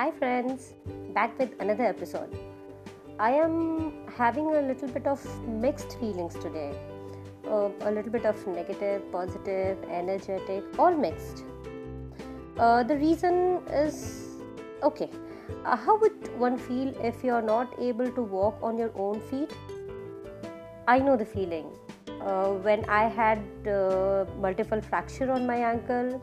Hi, friends, back with another episode. I am having a little bit of mixed feelings today. Uh, a little bit of negative, positive, energetic, all mixed. Uh, the reason is okay. Uh, how would one feel if you're not able to walk on your own feet? I know the feeling. Uh, when I had uh, multiple fracture on my ankle,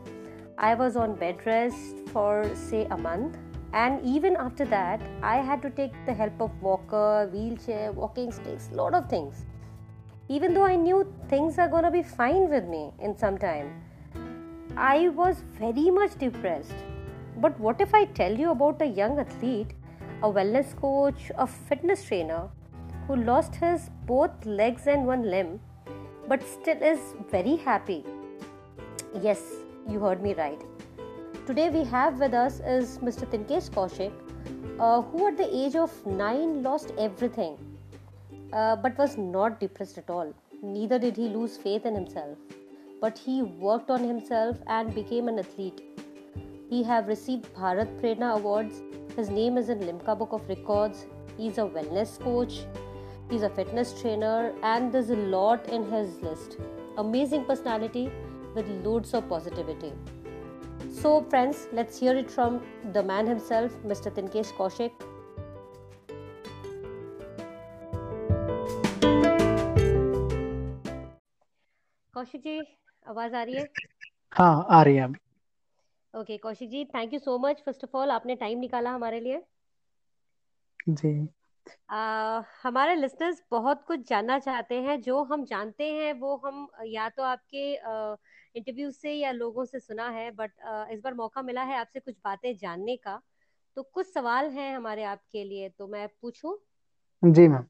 I was on bed rest for say a month and even after that i had to take the help of walker wheelchair walking sticks lot of things. Even though i knew things are going to be fine with me in some time i was very much depressed. But what if i tell you about a young athlete a wellness coach a fitness trainer who lost his both legs and one limb but still is very happy? Yes you heard me right Today we have with us is Mr. Tinkesh Kaushik, uh, who at the age of 9 lost everything uh, but was not depressed at all. Neither did he lose faith in himself, but he worked on himself and became an athlete. He have received Bharat Prerna awards. His name is in Limca Book of Records. He's a wellness coach. He's a fitness trainer and there's a lot in his list. Amazing personality with loads of positivity. So, friends, let's hear it from the man himself, Mr. Tinkesh Kaushik. Kaushik ji आवाज़ आ रही है हाँ आ रही है अभी okay Kaushik ji thank you so much first of all आपने time निकाला हमारे लिए जी आ, हमारे लिसनर्स बहुत कुछ जानना चाहते हैं जो हम जानते हैं वो हम या तो आपके इंटरव्यू से या लोगों से सुना है बट इस बार मौका मिला है आपसे कुछ बातें जानने का। तो कुछ सवाल हैं हमारे आपके लिए तो मैं पूछूँ? जी मैम।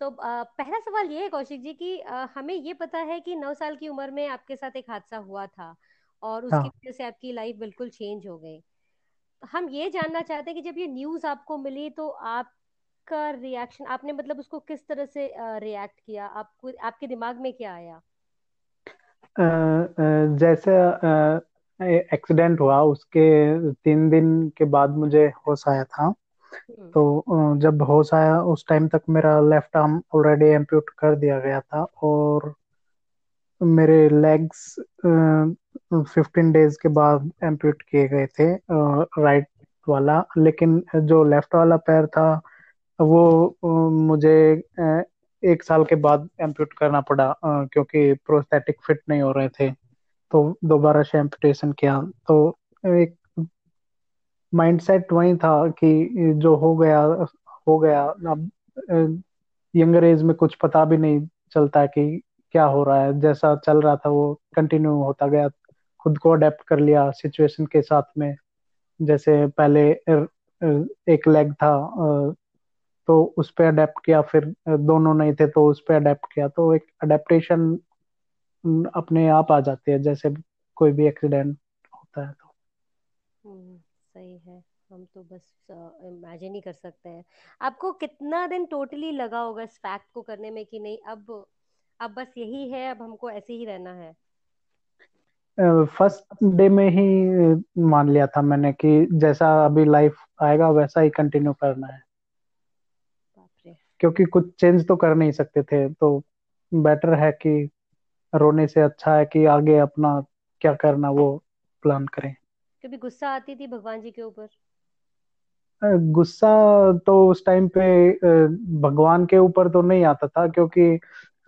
सो so, uh, पहला सवाल ये है कौशिक जी कि uh, हमें ये पता है कि नौ साल की उम्र में आपके साथ एक हादसा हुआ था और उसकी हाँ. वजह से आपकी लाइफ बिल्कुल चेंज हो गई। हम ये जानना चाहते हैं कि जब ये न्यूज़ आपको मिली तो आपका रिएक्शन आपने मतलब उसको किस तरह से रिएक्ट किया? आपको आपके दिमाग में क्या आया? जैसे एक्सीडेंट हुआ उसके तीन दिन के बाद मुझे होश आया था हम्म। तो जब होश आया उस टाइम तक मेरा लेफ़्ट आर्म ऑलरेडी एम्प्यूट कर दिया गया था और मेरे लेग्स फिफ्टीन डेज़ के बाद एम्प्यूट किए गए थे राइट वाला लेकिन जो लेफ़्ट वाला पैर था वो मुझे एक साल के बाद एम्प्यूट करना पड़ा क्योंकि प्रोस्थेटिक फिट नहीं हो रहे थे। तो दोबारा से एम्पुटेशन किया। तो एक माइंडसेट वही था कि जो हो गया हो गया। अब यंगर एज में कुछ पता भी नहीं चलता कि क्या हो रहा है। जैसा चल रहा था वो कंटिन्यू होता गया। खुद को अडेप्ट कर लिया सिचुएशन के साथ में। जैसे पहले एक लेग था तो उस पर अडेप्ट किया फिर दोनों नहीं थे तो उस पर अडेप्ट किया। तो एक अडेप्टेशन अपने आप आ जाती है जैसे कोई भी एक्सीडेंट होता है तो। हम्म, सही है। हम तो बस इमेजिन uh, ही कर सकते हैं। आपको कितना दिन टोटली लगा होगा इस फैक्ट को करने में कि नहीं अब अब बस यही है अब हमको ऐसे ही रहना है? फ़र्स्ट डे में ही मान लिया था मैंने कि जैसा अभी लाइफ आएगा वैसा ही कंटिन्यू करना है। क्योंकि कुछ चेंज तो कर नहीं सकते थे तो बेटर है कि रोने से अच्छा है कि आगे अपना क्या करना वो प्लान करें। कभी गुस्सा आती थी भगवान जी के ऊपर? गुस्सा तो उस टाइम पे भगवान के ऊपर तो नहीं आता था क्योंकि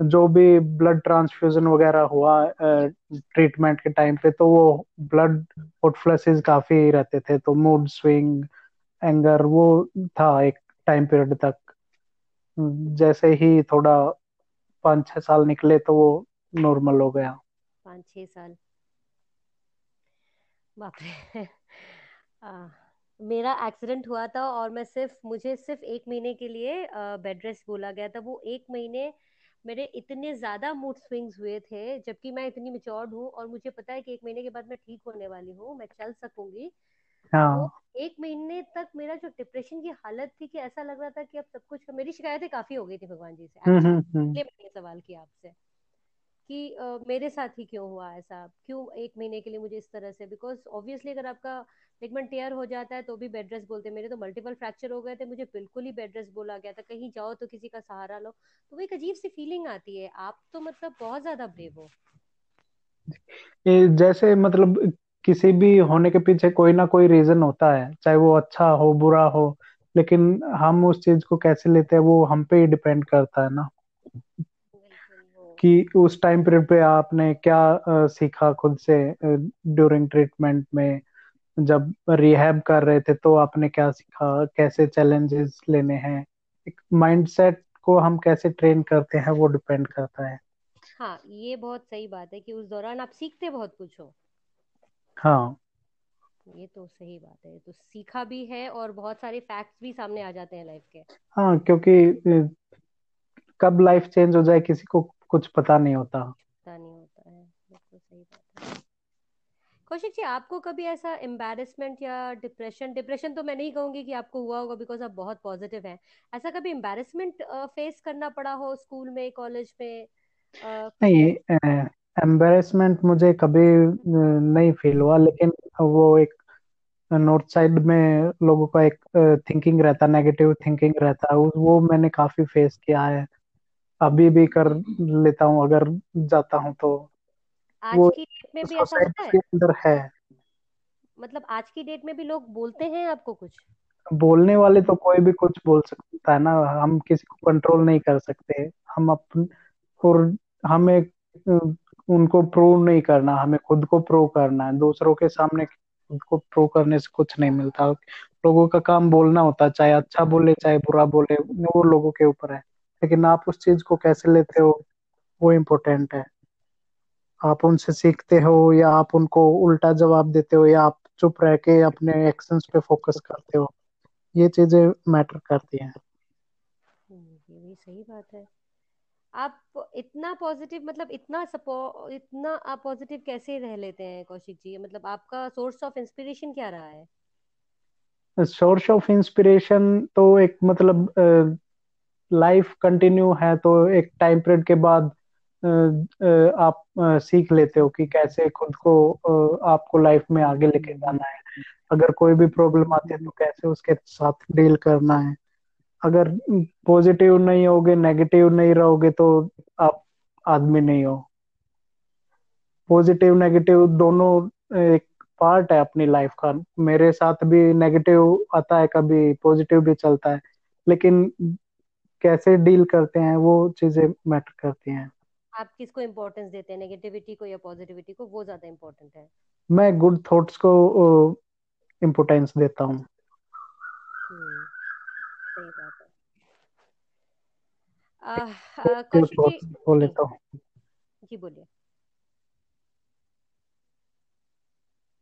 जो भी ब्लड ट्रांसफ्यूजन वगैरह हुआ ट्रीटमेंट के टाइम पे तो वो ब्लड फ्लसेस काफ़ी रहते थे तो मूड स्विंग एंगर वो था एक टाइम पीरियड तक। जैसे ही थोड़ा पाँच छह साल निकले तो वो नॉर्मल हो गया। पाँच छह साल। बाप रे। मेरा एक्सीडेंट हुआ था और मैं सिर्फ़, मुझे सिर्फ़ एक महीने के लिए बेड रेस्ट बोला गया था। वो एक महीने मेरे इतने ज़्यादा मूड स्विंग्स हुए थे, जबकि मैं इतनी मिचोर्ड हूँ और मुझे पता है कि एक महीने के बाद मैं ठीक होने वाली हूँ, मैं चल सकूँगी। हाँ। तो एक महीने तक मेरा जो डिप्रेशन की हालत थी कि ऐसा लग रहा था कि अब सब कुछ मेरी शिकायतें काफ़ी हो गई थी भगवान जी से हम्म, हम्म, हम्म। इसलिए मैंने सवाल किया आपसे कि uh, मेरे साथ ही क्यों हुआ ऐसा? क्यों एक महीने के लिए मुझे इस तरह से? बिकॉज़ ऑब्वियसली अगर आपका लिगमेंट टेयर हो जाता है तो भी बेड रेस्ट बोलते हैं। मेरे तो मल्टीपल फ्रैक्चर हो गए थे मुझे बिल्कुल ही बेड रेस्ट बोला गया था। कहीं जाओ तो किसी का सहारा लो। तो वो एक अजीब सी फीलिंग आती है। आप तो मतलब बहुत ज़्यादा ब्रेव हो। जैसे मतलब किसी भी होने के पीछे कोई ना कोई रीजन होता है चाहे वो अच्छा हो बुरा हो लेकिन हम उस चीज़ को कैसे लेते हैं वो हम पे ही डिपेंड करता है ना। कि उस टाइम पीरियड पे आपने क्या आ, सीखा खुद से ड्यूरिंग ट्रीटमेंट में? जब रिहैब कर रहे थे तो आपने क्या सीखा? कैसे चैलेंजेस लेने हैं? माइंडसेट को हम कैसे ट्रेन करते हैं वो डिपेंड करता है। हाँ ये बहुत सही बात है कि उस दौरान आप सीखते बहुत कुछ हो। हाँ। ये तो सही बात है तो सीखा भी है और बहुत सारे फैक्ट्स भी सामने आ जाते हैं लाइफ के। हाँ क्योंकि कब लाइफ चेंज हो जाए किसी को कुछ पता नहीं होता। पता नहीं होता है बिल्कुल सही बात है। कौशिक जी आपको कभी ऐसा एम्बेरसमेंट या डिप्रेशन डिप्रेशन तो मैं नहीं कहूँगी कि आपको हुआ होगा बिकॉज़ आप बहुत पॉजिटिव हैं। ऐसा कभी एम्बेरसमेंट फेस करना पड़ा हो स्कूल में कॉलेज में नहीं एम्बेरसमेंट मुझे कभी नहीं फील हुआ लेकिन वो एक नॉर्थ साइड में लोगों का एक थिंकिंग रहता नेगेटिव थिंकिंग रहता है वो मैंने काफ़ी फेस किया है। अभी भी कर लेता हूँ अगर जाता हूँ तो। आज वो की डेट में भी ऐसा होता है? के अंदर है। मतलब आज की डेट में भी लोग बोलते हैं आपको कुछ? बोलने वाले तो कोई भी कुछ बोल सकता है ना हम किसी को कंट्रोल नहीं कर सकते। हम अपन और हमें उनको प्रूव नहीं करना हमें खुद को प्रूव करना है। दूसरों के सामने खुद को प्रूव करने से कुछ नहीं मिलता। लोगों का काम बोलना होता है चाहे अच्छा बोले चाहे बुरा बोले वो लोगों के ऊपर है। लेकिन आप उस चीज़ को कैसे लेते हो? वो इम्पोर्टेंट है। आप उनसे सीखते हो या आप उनको उल्टा जवाब देते हो या आप चुप रह के अपने एक्शंस पे फोकस करते हो? ये चीज़ें मैटर करती हैं। हम्म, ये भी सही बात है। आप इतना पॉजिटिव मतलब इतना सपो इतना आप पॉजिटिव कैसे रह लेते हैं कौशिक जी? मतलब आपका सोर्स ऑफ़ इंस्पिरेशन क्या रहा है? सोर्स ऑफ़ इंस्पिरेशन तो एक मतलब लाइफ कंटिन्यू है तो एक टाइम पीरियड के बाद आप सीख लेते हो कि कैसे खुद को आपको लाइफ में आगे लेके जाना है। अगर कोई भी प्रॉब्लम आती है तो कैसे उसके साथ डील करना है। अगर पॉजिटिव नहीं होगे नेगेटिव नहीं रहोगे तो आप आदमी नहीं हो। पॉजिटिव नेगेटिव दोनों एक पार्ट है अपनी लाइफ का। मेरे साथ भी नेगेटिव आता है कभी पॉजिटिव भी चलता है। लेकिन कैसे डील करते हैं वो चीज़ें मैटर करती हैं। आप किसको इम्पोर्टेंस देते हैं नेगेटिविटी को या पॉजिटिविटी को? वो ज़्यादा इम्पोर्टेंट है। मैं गुड थॉट्स को इम्पोर्टेंस देता हूँ। हम्म, सही बात बोले तो जी बोलिए।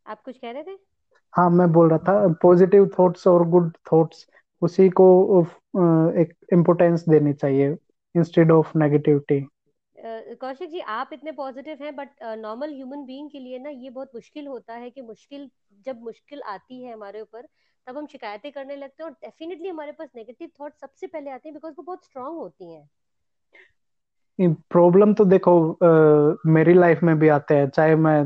आप कुछ कह रहे थे? हाँ मैं बोल रहा था पॉजिटिव थॉट्स और गुड थॉट्स उसी को एक इम्पोर्टेंस देनी चाहिए instead of negativity Kaushik ji आप इतने पॉजिटिव हैं बट नॉर्मल ह्यूमन बीइंग के लिए ना ये बहुत मुश्किल होता है कि मुश्किल जब मुश्किल आती है हमारे ऊपर तब हम शिकायतें करने लगते हैं और डेफिनेटली हमारे पास नेगेटिव थॉट सबसे पहले आते हैं बिकॉज़ वो बहुत स्ट्रांग होती हैं। प्रॉब्लम तो देखो आ, मेरी लाइफ में भी आते हैं। चाहे मैं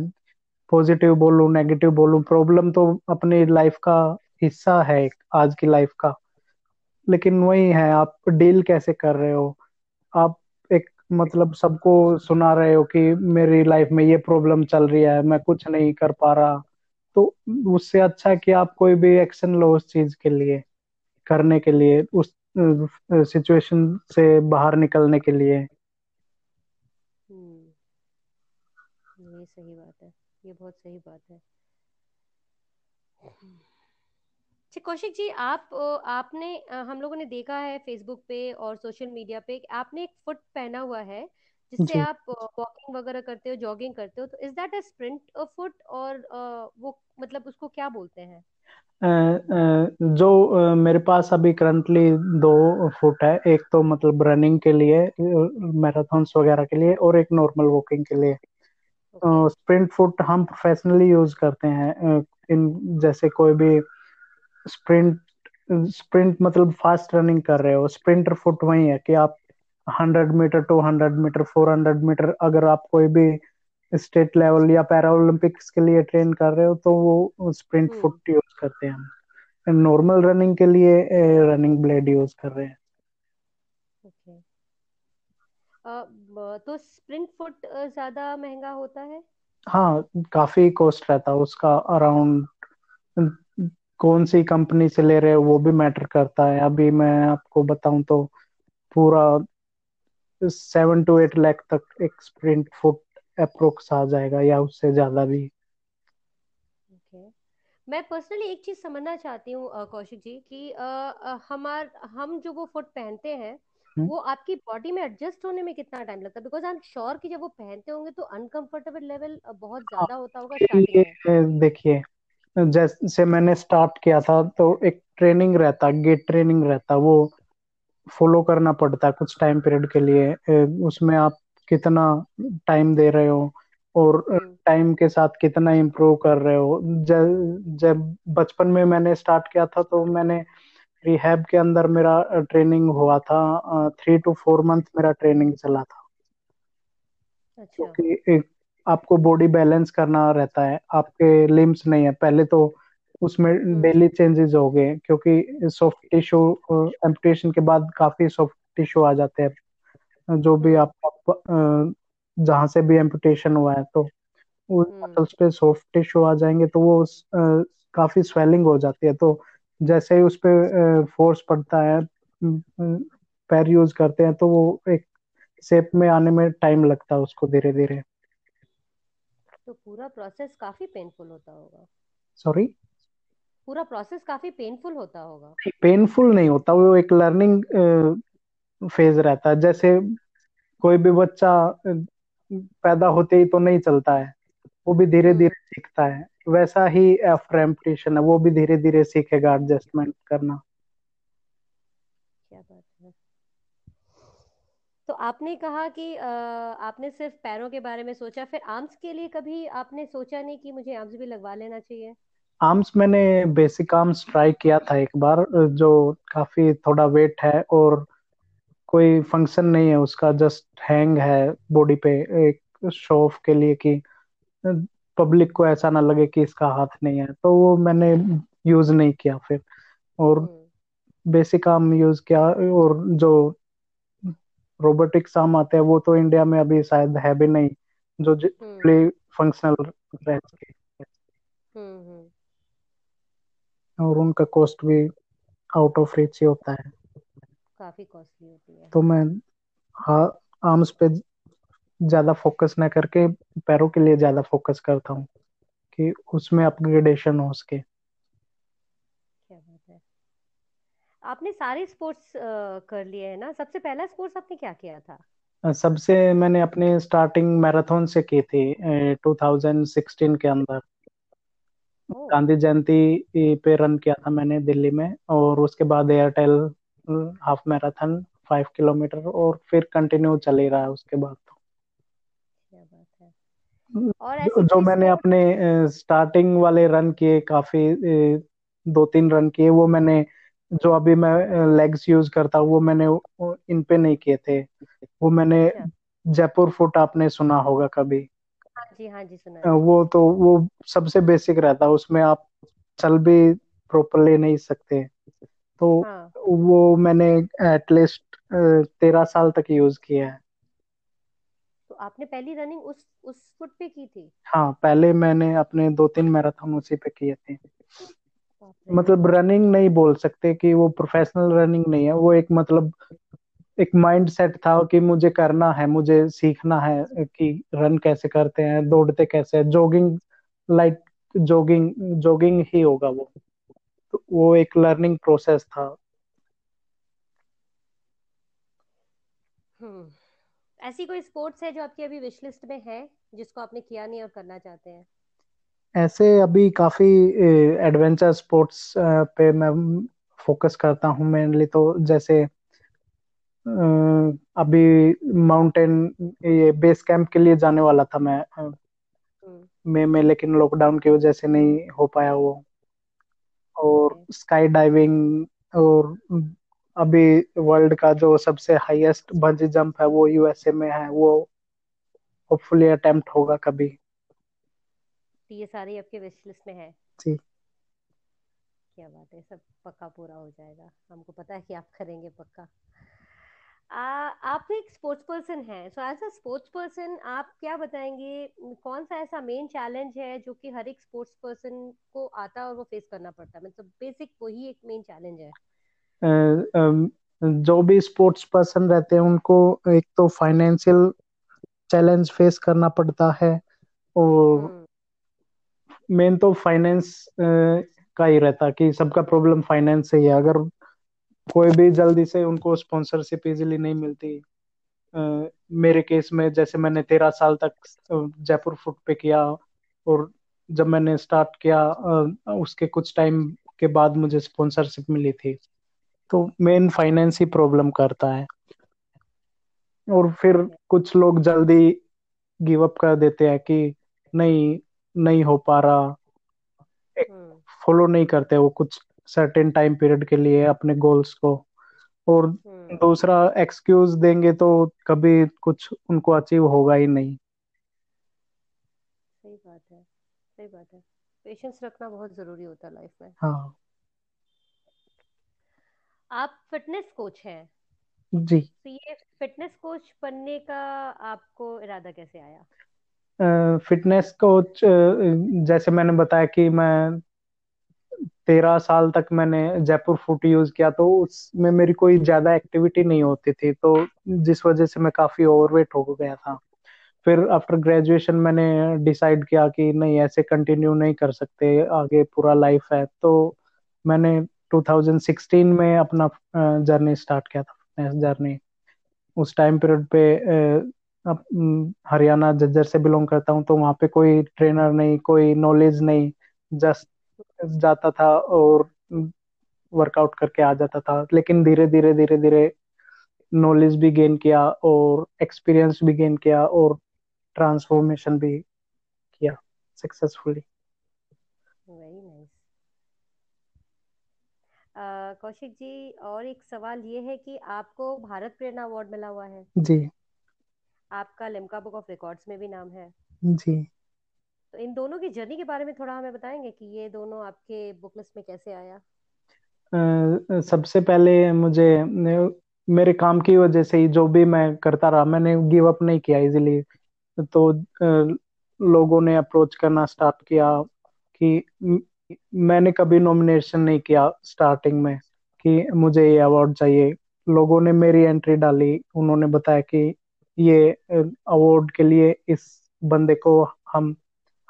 पॉजिटिव बोलूँ नेगेटिव बोलूँ प्रॉब्लम तो अपनी लाइफ का हिस्सा है आज की लाइफ का। लेकिन वही है आप डील कैसे कर रहे हो? आप एक मतलब सबको सुना रहे हो कि मेरी लाइफ में ये प्रॉब्लम चल रही है मैं कुछ नहीं कर पा रहा। तो उससे अच्छा है कि आप कोई भी एक्शन लो उस चीज़ के लिए, करने के लिए, उस सिचुएशन से बाहर निकलने के लिए। हम्म। ये सही बात है। ये बहुत सही बात है। अच्छा कौशिक जी, आप आपने हम लोगों ने देखा है फेसबुक पे और सोशल मीडिया पे आपने एक फुट पहना हुआ है। जिससे आप वॉकिंग वगैरह करते हो जॉगिंग करते हो तो is that a sprint foot और वो मतलब उसको क्या बोलते हैं? जो मेरे पास अभी करंटली दो फुट है एक तो मतलब रनिंग के लिए मैराथन्स वगैरह के लिए और एक नॉर्मल वॉकिंग के लिए। स्प्रिंट फुट हम प्रोफेशनली यूज़ करते हैं इन जैसे कोई भी स्प्रिंट स्प्रिंट मतलब फास्ट रनिंग कर रहे हो स्प्रिंटर फुट वही है कि आप hundred meter two hundred meter four hundred meter अगर आप कोई भी स्टेट लेवल या पैरा ओलंपिक्स के लिए ट्रेन कर रहे हो तो वो स्प्रिंट हम्म। फुट यूज़ करते हैं हम। नॉर्मल रनिंग के लिए रनिंग ब्लेड यूज़ कर रहे हैं। ओके। अ, तो स्प्रिंट फुट ज़्यादा महँगा होता है? हाँ काफ़ी कॉस्ट रहता है उसका अराउंड कौन सी कंपनी से ले रहे हो वो भी मैटर करता है। अभी मैं आपको बताऊँ तो पूरा सेवन टू एट लाख तक एक स्प्रिंट फुट अप्रोक्स आ जाएगा या उससे ज़्यादा भी। मैं पर्सनली एक चीज़ समझना चाहती हूँ कौशिक जी कि हमार हम जो वो फुट पहनते हैं हम्म। वो आपकी बॉडी में एडजस्ट होने में कितना टाइम लगता है? बिकॉज़ आई एम श्योर कि जब वो पहनते होंगे तो अनकंफर्टेबल लेवल बहुत हाँ, ज़्यादा होता होगा स्टार्टिंग में। देखिए जैसे मैंने स्टार्ट किया था तो एक ट्रेनिंग रहता गेट ट्रेनिंग रहता वो फॉलो करना पड़ता है कुछ टाइम पीरियड के लिए। उसमें आप कितना टाइम दे रहे हो और हम्म। टाइम के साथ कितना इम्प्रूव कर रहे हो। जब जब बचपन में मैंने स्टार्ट किया था तो मैंने रिहैब के अंदर मेरा ट्रेनिंग हुआ था। थ्री टू फोर मंथ मेरा ट्रेनिंग चला था। अच्छा। क्योंकि एक आपको बॉडी बैलेंस करना रहता है। आपके लिम्स नहीं है। पहले तो उसमें हम्म। डेली चेंजेस हो गए क्योंकि सॉफ्ट टिश्यू एम्पुटेशन के बाद काफ़ी सॉफ्ट टिश्यू आ जाते हैं। जो भी हम्म आप, आप जहाँ से भी एम्पुटेशन हुआ है तो उस हम्म। मसल्स पे सॉफ्ट टिश्यू आ जाएँगे तो वो अ, काफ़ी स्वेलिंग हो जाती है। तो जैसे ही उस पे फोर्स पड़ता है पैर यूज़ करते हैं तो वो एक शेप में आने में टाइम लगता है उसको धीरे धीरे तो पूरा प्रोसेस काफ़ी पेनफुल होता होगा। सॉरी पूरा प्रोसेस काफ़ी पेनफुल होता होगा। पेनफुल नहीं होता वो एक लर्निंग फ़ेज़ रहता है। जैसे कोई भी बच्चा पैदा होते ही तो नहीं चलता है वो भी धीरे हम्म। धीरे सीखता है। वैसा ही आफ्टर एम्पुटेशन है वो भी धीरे धीरे सीखेगा एडजस्टमेंट करना। क्या बात है। तो आपने कहा कि आपने सिर्फ़ पैरों के बारे में सोचा फिर आर्म्स के लिए कभी आपने सोचा नहीं कि मुझे आर्म्स भी लगवा लेना चाहिए? आर्म्स मैंने बेसिक आर्म्स ट्राई किया था एक बार जो काफ़ी थोड़ा वेट है और कोई फ़ंक्शन नहीं है उसका जस्ट हैंग है बॉडी पे एक शो ऑफ़ के लिए कि पब्लिक को ऐसा ना लगे कि इसका हाथ नहीं है। तो वो मैंने यूज़ नहीं किया फिर। और हम्म। बेसिक आर्म यूज़ किया और जो रोबोटिक्स आर्म आते हैं वो तो इंडिया में अभी शायद है भी नहीं जो हम्म। फंक्शनल रह सके हम्म हम्म। और उनका कॉस्ट भी आउट ऑफ़ रीच ही होता है। काफ़ी कॉस्टली होती है। तो मैं हाँ आर्म्स पे ज़्यादा फोकस ना करके पैरों के लिए ज़्यादा फोकस करता हूँ कि उसमें अपग्रेडेशन हो सके। क्या बात है। आपने सारे स्पोर्ट्स कर लिए हैं ना? सबसे पहला स्पोर्ट्स आपने क्या किया था? सबसे मैंने अपनी स्टार्टिंग मैराथन से की थी टू थाउज़ेंड सिक्सटीन के अंदर। गांधी जयंती पे रन किया था मैंने दिल्ली में और उसके बाद Airtel half marathon five kilometer और फिर कंटिन्यू चल ही रहा है उसके बाद तो। और जो, ऐसी जो कोई मैंने अपने स्टार्टिंग वाले रन किए काफ़ी दो तीन रन किए वो मैंने जो अभी मैं लेग्स यूज़ करता हूँ वो मैंने इन पे नहीं किए थे। वो मैंने अच्छा। जयपुर फुट आपने सुना होगा कभी। जी हाँ जी सुना वो तो वो सबसे बेसिक रहता है उसमें आप चल भी प्रॉपरली नहीं सकते। तो हाँ। वो मैंने एटलीस्ट तेरह साल तक यूज़ किया है। तो आपने पहली रनिंग उस उस फुट पे की थी? हाँ पहले मैंने अपने दो तीन मैराथन उसी पे किए थे। मतलब रनिंग नहीं बोल सकते कि वो प्रोफेशनल रनिंग नहीं है वो एक मतलब एक माइंड सेट था कि मुझे करना है मुझे सीखना है कि रन कैसे करते हैं दौड़ते कैसे हैं जॉगिंग लाइक जॉगिंग जॉगिंग ही होगा वो। तो वो एक लर्निंग प्रोसेस था। हम्म। ऐसी कोई स्पोर्ट्स है जो आपकी अभी विश लिस्ट में है जिसको आपने किया नहीं और करना चाहते हैं? ऐसे अभी काफ़ी एडवेंचर स्पोर्ट्स पे मैं फोकस करता हूँ मेनली तो जैसे अभी माउंटेन ये बेस कैंप के लिए जाने वाला था मैं हम्म। मई में लेकिन लॉकडाउन की वजह से नहीं हो पाया वो। और स्काई डाइविंग और अभी वर्ल्ड का जो सबसे हाईएस्ट बंजी जंप है वो यूएसए में है वो होपफुली अटेम्प्ट होगा कभी। तो ये सारी आपके विश लिस्ट में है? जी। क्या बात है सब पक्का पूरा हो जाएगा। हमको पता है कि आप करेंगे पक्का। आप एक स्पोर्ट्स पर्सन हैं। So as a sports person आप क्या बताएँगे? कौन सा ऐसा मेन चैलेंज है जो कि हर एक स्पोर्ट्स पर्सन को आता है और वो फेस करना पड़ता है? मतलब बेसिक वही एक मेन चैलेंज है। जो भी स्पोर्ट्स पर्सन रहते हैं उनको एक तो फाइनेंशियल चैलेंज फेस करना पड़ता है और मेन हम्म। तो फाइनेंस का ही रहता कि सबका प्रॉब्लम फाइनेंस से ही है। अगर कोई भी जल्दी से उनको स्पॉन्सरशिप इजीली नहीं मिलती। uh, मेरे केस में जैसे मैंने तेरह साल तक जयपुर फुट पे किया और जब मैंने स्टार्ट किया uh, उसके कुछ टाइम के बाद मुझे स्पॉन्सरशिप मिली थी। तो मेन फाइनेंस ही प्रॉब्लम करता है। और फिर कुछ लोग जल्दी गिव अप कर देते हैं कि नहीं नहीं हो पा रहा। फॉलो नहीं करते वो कुछ। सर्टेन टाइम पीरियड के लिए अपने गोल्स को। और हम्म। दूसरा एक्सक्यूज देंगे तो कभी कुछ उनको अचीव होगा ही नहीं। सही बात है सही बात है। पेशेंस रखना बहुत ज़रूरी होता है लाइफ में। हाँ। आप फिटनेस कोच हैं। जी। तो ये फिटनेस कोच बनने का आपको इरादा कैसे आया? फिटनेस कोच जैसे मैंने बताया कि मैं तेरह साल तक मैंने जयपुर फुट यूज़ किया तो उसमें मेरी कोई ज़्यादा एक्टिविटी नहीं होती थी तो जिस वजह से मैं काफ़ी ओवरवेट हो गया था। फिर आफ्टर ग्रेजुएशन मैंने डिसाइड किया कि नहीं, ऐसे कंटिन्यू नहीं कर सकते, आगे पूरा लाइफ है। तो मैंने 2016 में अपना जर्नी स्टार्ट किया था जर्नी उस टाइम पीरियड पे हरियाणा, जज्जर से बिलोंग करता हूँ तो वहाँ पे कोई ट्रेनर नहीं, कोई नॉलेज नहीं जस्ट जाता था और वर्कआउट करके आ जाता था। लेकिन धीरे धीरे धीरे धीरे नॉलेज भी गेन किया और एक्सपीरियंस भी गेन किया और ट्रांसफॉर्मेशन भी किया successfully very nice Kaushik ji और एक सवाल ये है कि आपको भारत प्रेरणा अवार्ड मिला हुआ है। जी। आपका लिम्का बुक ऑफ़ रिकॉर्ड्स में भी नाम है। जी। तो इन दोनों की जर्नी के बारे में थोड़ा हमें बताएँगे कि ये दोनों आपके बुक लिस्ट में कैसे आया? सबसे पहले मुझे मेरे काम की वजह से ही जो भी मैं करता रहा, मैंने गिव अप नहीं किया इजीली। तो लोगों ने अप्रोच करना स्टार्ट किया कि मैंने कभी नॉमिनेशन नहीं किया स्टार्टिंग में कि मुझे ये अवार्ड चाहिए। लोगों ने मेरी एंट्री डाली, उन्होंने बताया कि ये अवार्ड के लिए इस बंदे को हम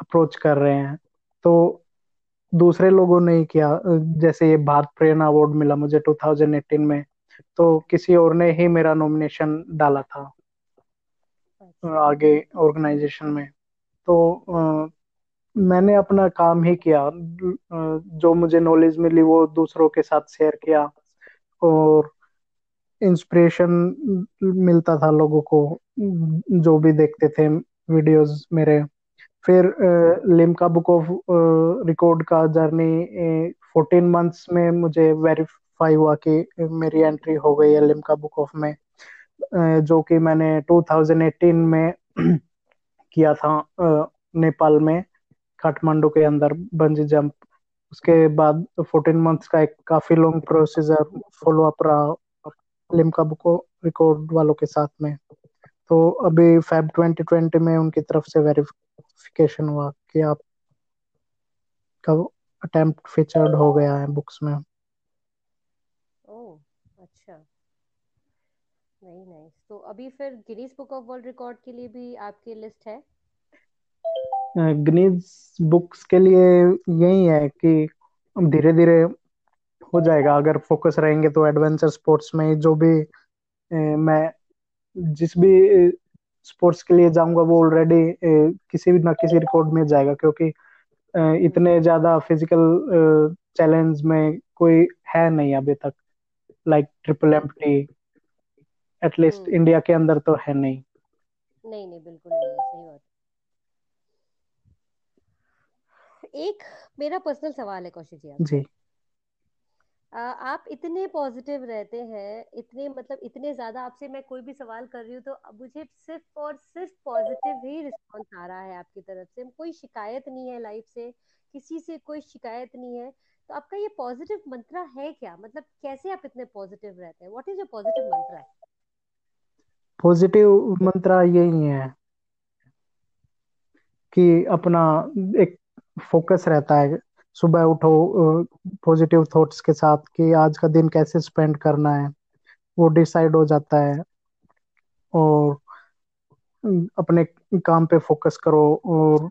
अप्रोच कर रहे हैं। तो दूसरे लोगों ने किया। जैसे ये भारत प्रेरणा अवार्ड मिला मुझे 2018 में तो किसी और ने ही मेरा नॉमिनेशन डाला था। अच्छा। आगे ऑर्गेनाइजेशन में। तो आ, मैंने अपना काम ही किया। जो मुझे नॉलेज मिली वो दूसरों के साथ शेयर किया और इंस्पिरेशन मिलता था लोगों को जो भी देखते थे वीडियोस मेरे। फिर लिम्का बुक ऑफ़ रिकॉर्ड का जर्नी फोर्टीन मंथ्स में मुझे वेरीफाई हुआ कि मेरी एंट्री हो गई है लिम्का बुक ऑफ़ में जो कि मैंने 2018 में किया था नेपाल में, काठमांडू के अंदर बंजी जंप उसके बाद 14 मंथ्स का एक काफ़ी लॉन्ग प्रोसीजर फॉलो अप रहा लिम्का बुक रिकॉर्ड वालों के साथ में. तो अभी फेब 2020 में उनकी तरफ़ से वेरीफाई नोटिफिकेशन हुआ कि आप कब अटेम्प्ट फीचर्ड हो गया है बुक्स में। ओह अच्छा। नहीं नहीं। तो अभी फिर Guinness book of world record के लिए भी आपकी लिस्ट है? गिनीज बुक्स के लिए यही है कि धीरे धीरे हो जाएगा। अगर फोकस रहेंगे तो एडवेंचर स्पोर्ट्स में जो भी मैं जिस भी स्पोर्ट्स के लिए जाऊँगा वो ऑलरेडी किसी भी ना किसी रिकॉर्ड में जाएगा क्योंकि इतने ज़्यादा फ़िज़िकल चैलेंज में कोई है नहीं अभी तक। Like triple M T at least India के अंदर तो है नहीं। नहीं नहीं बिल्कुल नहीं सही बात। एक मेरा पर्सनल सवाल है कौशिक जी जी। आप इतने पॉजिटिव रहते हैं, इतने मतलब इतने ज़्यादा आपसे मैं कोई भी सवाल कर रही हूँ तो मुझे सिर्फ़ और सिर्फ़ पॉजिटिव ही रिस्पॉन्स आ रहा है आपकी तरफ़ से। कोई शिकायत नहीं है लाइफ से, किसी से कोई शिकायत नहीं है। तो आपका ये पॉजिटिव मंत्रा है क्या? मतलब कैसे आप इतने पॉजिटिव रहते हैं? What is your positive mantra positive mantra यही है कि अपना एक फोकस रहता है सुबह उठो पॉजिटिव थॉट्स के साथ कि आज का दिन कैसे स्पेंड करना है, वो डिसाइड हो जाता है। और अपने काम पे फोकस करो और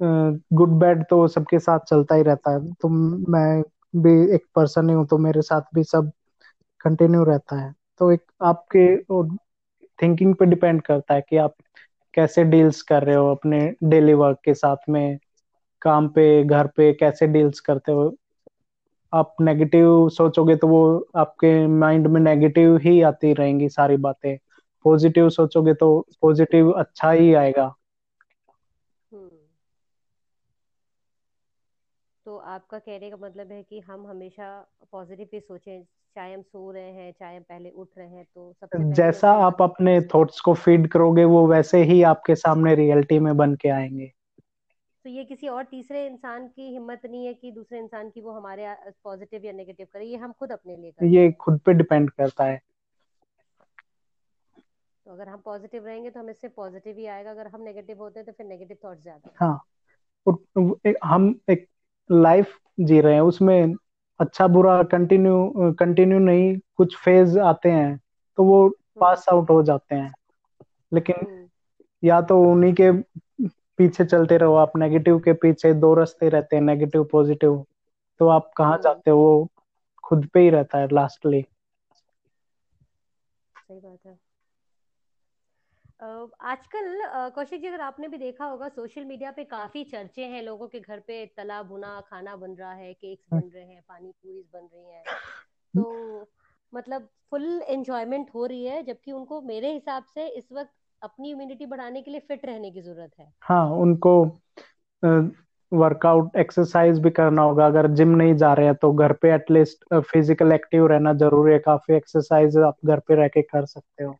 गुड बैड तो सबके साथ चलता ही रहता है। तो मैं भी एक पर्सन ही हूँ तो मेरे साथ भी सब कंटिन्यू रहता है। तो एक आपके थिंकिंग पे डिपेंड करता है कि आप कैसे डील्स कर रहे हो अपने डेली वर्क के साथ में। काम पे घर पे कैसे डील्स करते हो? आप नेगेटिव सोचोगे तो वो आपके माइंड में नेगेटिव ही आती रहेंगी सारी बातें। पॉजिटिव सोचोगे तो पॉजिटिव अच्छा ही आएगा। हम्म। तो आपका कहने का मतलब है कि हम हमेशा पॉजिटिव ही सोचें चाहे हम सो रहे हैं चाहे हम पहले उठ रहे हैं तो सबसे जैसा आप अपने थॉट्स को फ़ीड करोगे वो वैसे ही आपके सामने रियलिटी में बन के आएँगे। तो ये किसी और तीसरे इंसान की हिम्मत नहीं है कि दूसरे इंसान की वो हमारे पॉजिटिव या नेगेटिव करे ये हम खुद अपने लिए ये खुद पे डिपेंड करता है। तो अगर हम पॉजिटिव रहेंगे तो हमें सिर्फ़ पॉजिटिव ही आएगा अगर हम नेगेटिव होते हैं तो फिर नेगेटिव थॉट ज़्यादा हाँ। हम एक लाइफ जी रहे हैं उसमें अच्छा बुरा कंटिन्यू कंटिन्यू नहीं कुछ फ़ेज़ आते हैं तो वो पास आउट हो जाते हैं। लेकिन हम्म। या तो उन्हीं के पीछे चलते रहो, आप नेगेटिव के पीछे दो रास्ते रहते हैं नेगेटिव पॉजिटिव तो आप कहाँ। जाते हो? वो खुद पे ही रहता है लास्टली सही बात है। आजकल कौशिक जी, अगर आपने भी देखा होगा सोशल मीडिया पे काफ़ी चर्चे हैं लोगों के घर पे। तला भुना, खाना बन रहा है केक्स बन रहे हैं, पानी पूरी बन रही हैं। तो मतलब फुल एंजॉयमेंट हो रही है, जबकि उनको मेरे हिसाब से इस वक्त अपनी इम्यूनिटी बढ़ाने के लिए फिट रहने की ज़रूरत है। हाँ उनको वर्कआउट एक्सरसाइज भी करना होगा। अगर जिम नहीं जा रहे हैं तो घर पे एटलीस्ट फ़िज़िकल एक्टिव रहना ज़रूरी है। काफ़ी एक्सरसाइज आप घर पे रह के कर सकते हो।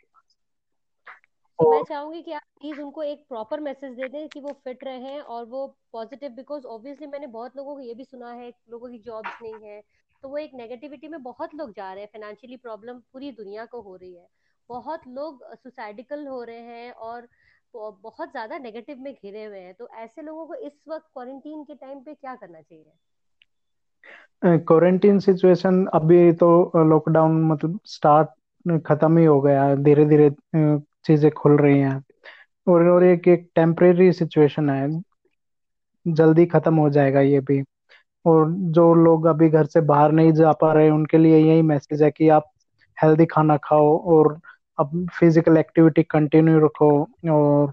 तो मैं चाहूँगी कि आप प्लीज़ उनको एक प्रॉपर मैसेज दे दें कि वो फिट रहे और वो पॉजिटिव बिकॉज़ ऑब्वियसली मैंने बहुत लोगों को ये भी सुना है लोगों की जॉब्स नहीं है तो वो एक नेगेटिविटी में बहुत लोग जा रहे हैं। फाइनेंशियली प्रॉब्लम पूरी दुनिया को हो रही है। बहुत लोग सुसाइडिकल हो रहे हैं और बहुत ज़्यादा नेगेटिव में घिरे हुए हैं। तो ऐसे लोगों को इस वक्त क्वारंटीन के टाइम पे क्या करना चाहिए? क्वारंटीन सिचुएशन अभी तो लॉकडाउन मतलब स्टार्ट खत्म ही हो गया धीरे धीरे चीज़ें खुल रही हैं। और और एक एक टेम्परेरी सिचुएशन है। जल्दी खत्म हो जाएगा ये भी। और जो लोग अभी घर से बाहर नहीं जा पा रहे उनके लिए यही मैसेज है कि आप हेल्दी खाना खाओ और अब फ़िज़िकल एक्टिविटी कंटिन्यू रखो और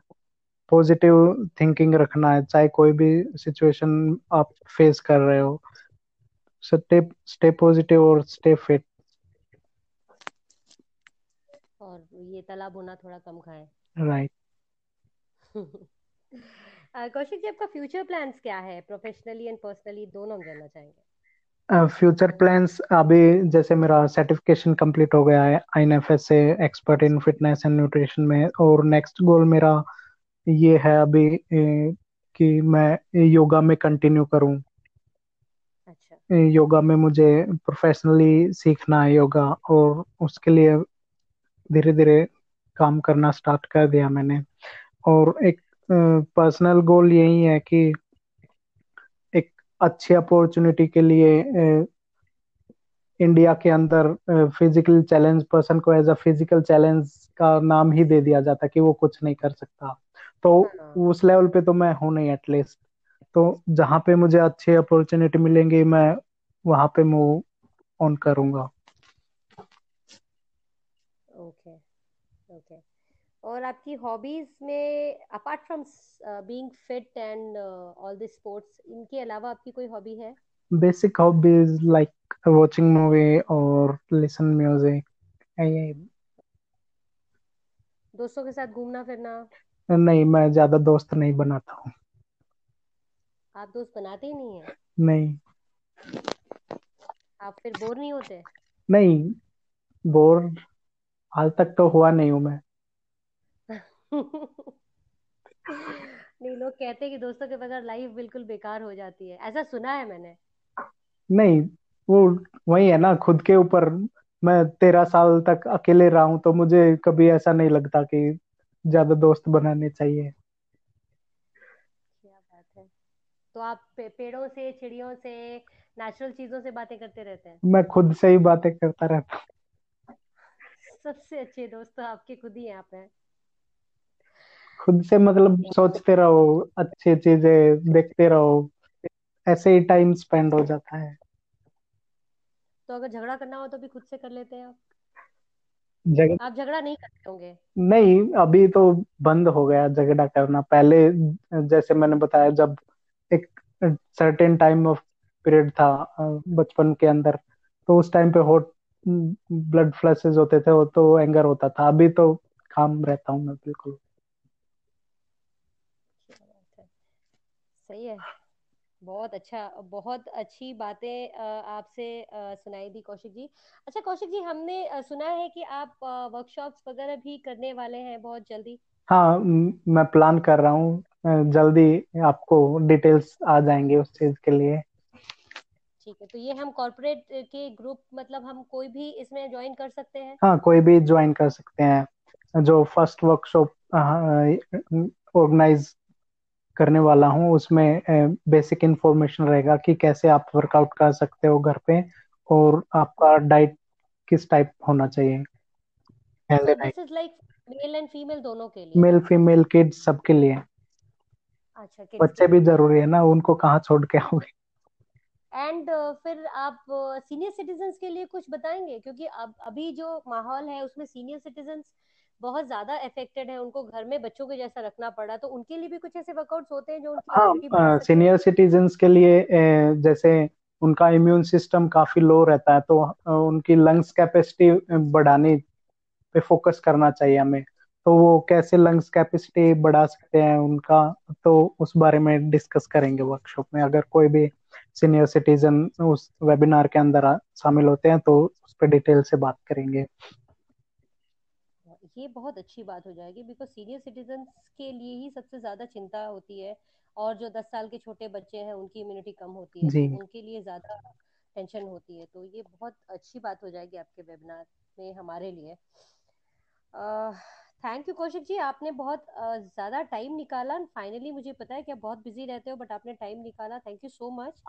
पॉजिटिव थिंकिंग रखना है चाहे कोई भी सिचुएशन आप फेस कर रहे हो। स्टे स्टे पॉजिटिव और स्टे फिट और ये तला भुना थोड़ा कम खाएँ। राइट कौशिक जी आपका फ्यूचर प्लान्स क्या है? प्रोफेशनली एंड पर्सनली दोनों हम जानना चाहेंगे। फ्यूचर प्लान्स अभी जैसे मेरा सर्टिफिकेशन कंप्लीट हो गया है आई एन एफ़ एस से expert in fitness and nutrition में और नेक्स्ट गोल मेरा ये है अभी कि मैं योगा में कंटिन्यू करूँ। अच्छा। योगा में मुझे प्रोफेशनली सीखना है योगा और उसके लिए धीरे धीरे काम करना स्टार्ट कर दिया मैंने। और एक पर्सनल गोल यही है कि अच्छी अपॉर्चुनिटी के लिए इंडिया के अंदर फ़िज़िकल चैलेंज पर्सन को एज अ फ़िज़िकल चैलेंज का नाम ही दे दिया जाता कि वो कुछ नहीं कर सकता। तो हाँ। उस लेवल पे तो मैं हूँ नहीं एटलीस्ट तो जहाँ पे मुझे अच्छी अपॉर्चुनिटी मिलेंगी मैं वहाँ पे मूव ऑन करूँगा। ओके ओके और आपकी हॉबीज में apart from being fit and all this sports इनके अलावा आपकी कोई हॉबी है? Basic hobbies like watching movie और लिसन म्यूज़िक दोस्तों के साथ घूमना फिरना? नहीं मैं ज़्यादा दोस्त नहीं बनाता हूँ। आप दोस्त बनाते ही नहीं है? नहीं। आप फिर बोर नहीं होते? नहीं बोर हाल तक तो हुआ नहीं हूँ मैं। नहीं लोग कहते हैं कि दोस्तों के बगैर लाइफ बिल्कुल बेकार हो जाती है। ऐसा सुना है मैंने। नहीं वो वही है ना खुद के ऊपर मैं तेरह साल तक अकेले रहा हूँ तो मुझे कभी ऐसा नहीं लगता कि ज़्यादा दोस्त बनाने चाहिए। क्या बात है। तो आप पे, पेड़ों से चिड़ियों से नेचुरल चीज़ों से बातें करते रहते हैं? मैं खुद से ही बातें करता रहता हूँ। सबसे अच्छे दोस्त तो आपके खुद ही यहाँ पे खुद से मतलब सोचते रहो अच्छी चीज़ें देखते रहो ऐसे ही टाइम स्पेंड हो जाता है। तो अगर झगड़ा करना हो तो भी खुद से कर लेते हैं आप? झगड़ा आप झगड़ा नहीं करते होंगे? नहीं अभी तो बंद हो गया झगड़ा करना। पहले जैसे मैंने बताया जब एक सर्टेन टाइम ऑफ़ पीरियड था बचपन के अंदर तो उस टाइम पे हॉट ब्लड फ्लैशेस होते थे वो तो एंगर होता था। अभी तो काम रहता हूँ मैं बिल्कुल। सही है। बहुत अच्छा बहुत अच्छी बातें आपसे सुनाई दी कौशिक जी। अच्छा कौशिक जी हमने सुना है कि आप वर्कशॉप्स वगैरह भी करने वाले हैं बहुत जल्दी। हाँ मैं प्लान कर रहा हूँ जल्दी आपको डिटेल्स आ जाएँगे उस चीज़ के लिए। ठीक है तो ये हम कॉर्पोरेट के ग्रुप मतलब हम कोई भी इसमें ज्वाइन कर सकते हैं? हाँ कोई भी ज्वाइन कर सकते हैं। जो फ़र्स्ट वर्कशॉप ऑर्गेनाइज करने वाला हूँ उसमें बेसिक इंफॉर्मेशन रहेगा कि कैसे आप वर्कआउट कर सकते हो घर पे और आपका डाइट किस टाइप होना चाहिए। मेल एंड फीमेल दोनों के लिए? मेल फीमेल किड्स सबके लिए। अच्छा बच्चे भी ज़रूरी है ना उनको कहाँ छोड़ के आओगे? एंड uh, फिर आप सीनियर uh, सिटीजन के लिए कुछ बताएँगे? क्योंकि अब अभी जो माहौल है उसमें सीनियर सिटीजन बहुत ज़्यादा अफेक्टेड है उनको घर में बच्चों के जैसा रखना पड़ा तो उनके लिए भी कुछ ऐसे वर्कआउट्स होते हैं जो उनकी हाँ सीनियर सिटीजन्स के लिए जैसे उनका इम्यून सिस्टम काफ़ी लो रहता है तो उनकी लंग्स कैपेसिटी बढ़ाने पे फोकस करना चाहिए हमें। तो वो कैसे लंग्स कैपेसिटी बढ़ा सकते हैं उनका तो उस बारे में डिस्कस करेंगे वर्कशॉप में। अगर कोई भी सीनियर सिटीजन उस वेबिनार के अंदर शामिल होते हैं तो उस पर डिटेल से बात करेंगे। ये बहुत अच्छी बात हो जाएगी बिकॉज़ सीनियर सिटीजन के लिए ही सबसे ज़्यादा चिंता होती है और जो दस साल के छोटे बच्चे हैं उनकी इम्यूनिटी कम होती है तो उनके लिए ज़्यादा टेंशन होती है। तो ये बहुत अच्छी बात हो जाएगी आपके वेबिनार में हमारे लिए। थैंक यू कौशिक जी आपने बहुत ज़्यादा टाइम निकाला फाइनली मुझे पता है कि आप बहुत बिज़ी रहते हो बट आपने टाइम निकाला। Thank you so much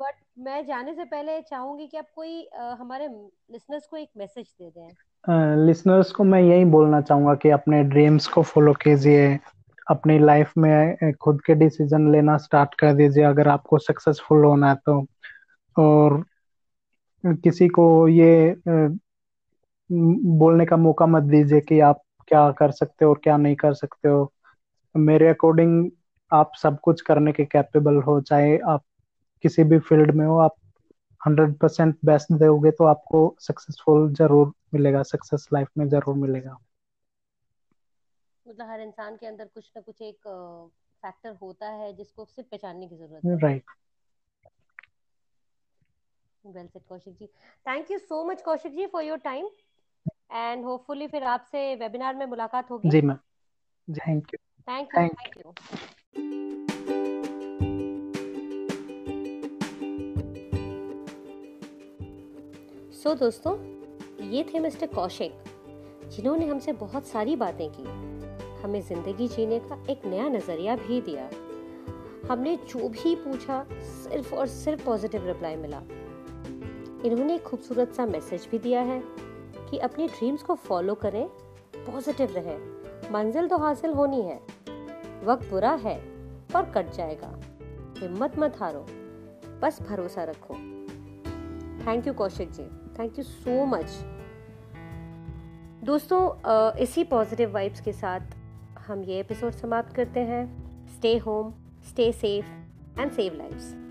but मैं जाने से पहले चाहूँगी कि आप कोई uh, हमारे लिसनर्स को एक मैसेज दे दें। लिसनर्स को मैं यही बोलना चाहूँगा कि अपने ड्रीम्स को फॉलो कीजिए, अपनी लाइफ में खुद के डिसीज़न लेना स्टार्ट कर दीजिए अगर आपको सक्सेसफुल होना है तो। और किसी को ये बोलने का मौका मत दीजिए कि आप क्या कर सकते हो और क्या नहीं कर सकते हो। मेरे अकॉर्डिंग आप सब कुछ करने के कैपेबल हो, चाहे आप किसी भी फ़ील्ड में हो, आप हंड्रेड परसेंट बेस्ट दोगे तो आपको सक्सेसफुल ज़रूर मिलेगा सक्सेस लाइफ में ज़रूर मिलेगा। मतलब हर इंसान के अंदर कुछ ना कुछ एक फैक्टर होता है जिसको सिर्फ़ पहचानने की ज़रूरत है। Right well said Kaushik ji. Thank you so much Kaushik ji for your time and hopefully फिर आपसे वेबिनार में मुलाकात होगी। जी ma'am thank you thank you thank you so दोस्तों ये थे मिस्टर कौशिक, जिन्होंने हमसे बहुत सारी बातें की। हमें ज़िंदगी जीने का एक नया नज़रिया भी दिया। हमने जो भी पूछा, सिर्फ़ और सिर्फ़ पॉजिटिव रिप्लाई मिला। इन्होंने एक खूबसूरत सा मैसेज भी दिया है कि अपने ड्रीम्स को फॉलो करें पॉजिटिव रहे। मंजिल तो हासिल होनी है। वक्त बुरा है पर कट जाएगा। हिम्मत मत हारो। बस भरोसा रखो। Thank you Kaushik ji. Thank you so much दोस्तों इसी पॉजिटिव वाइब्स के साथ हम ये एपिसोड समाप्त करते हैं। Stay home stay safe and save lifes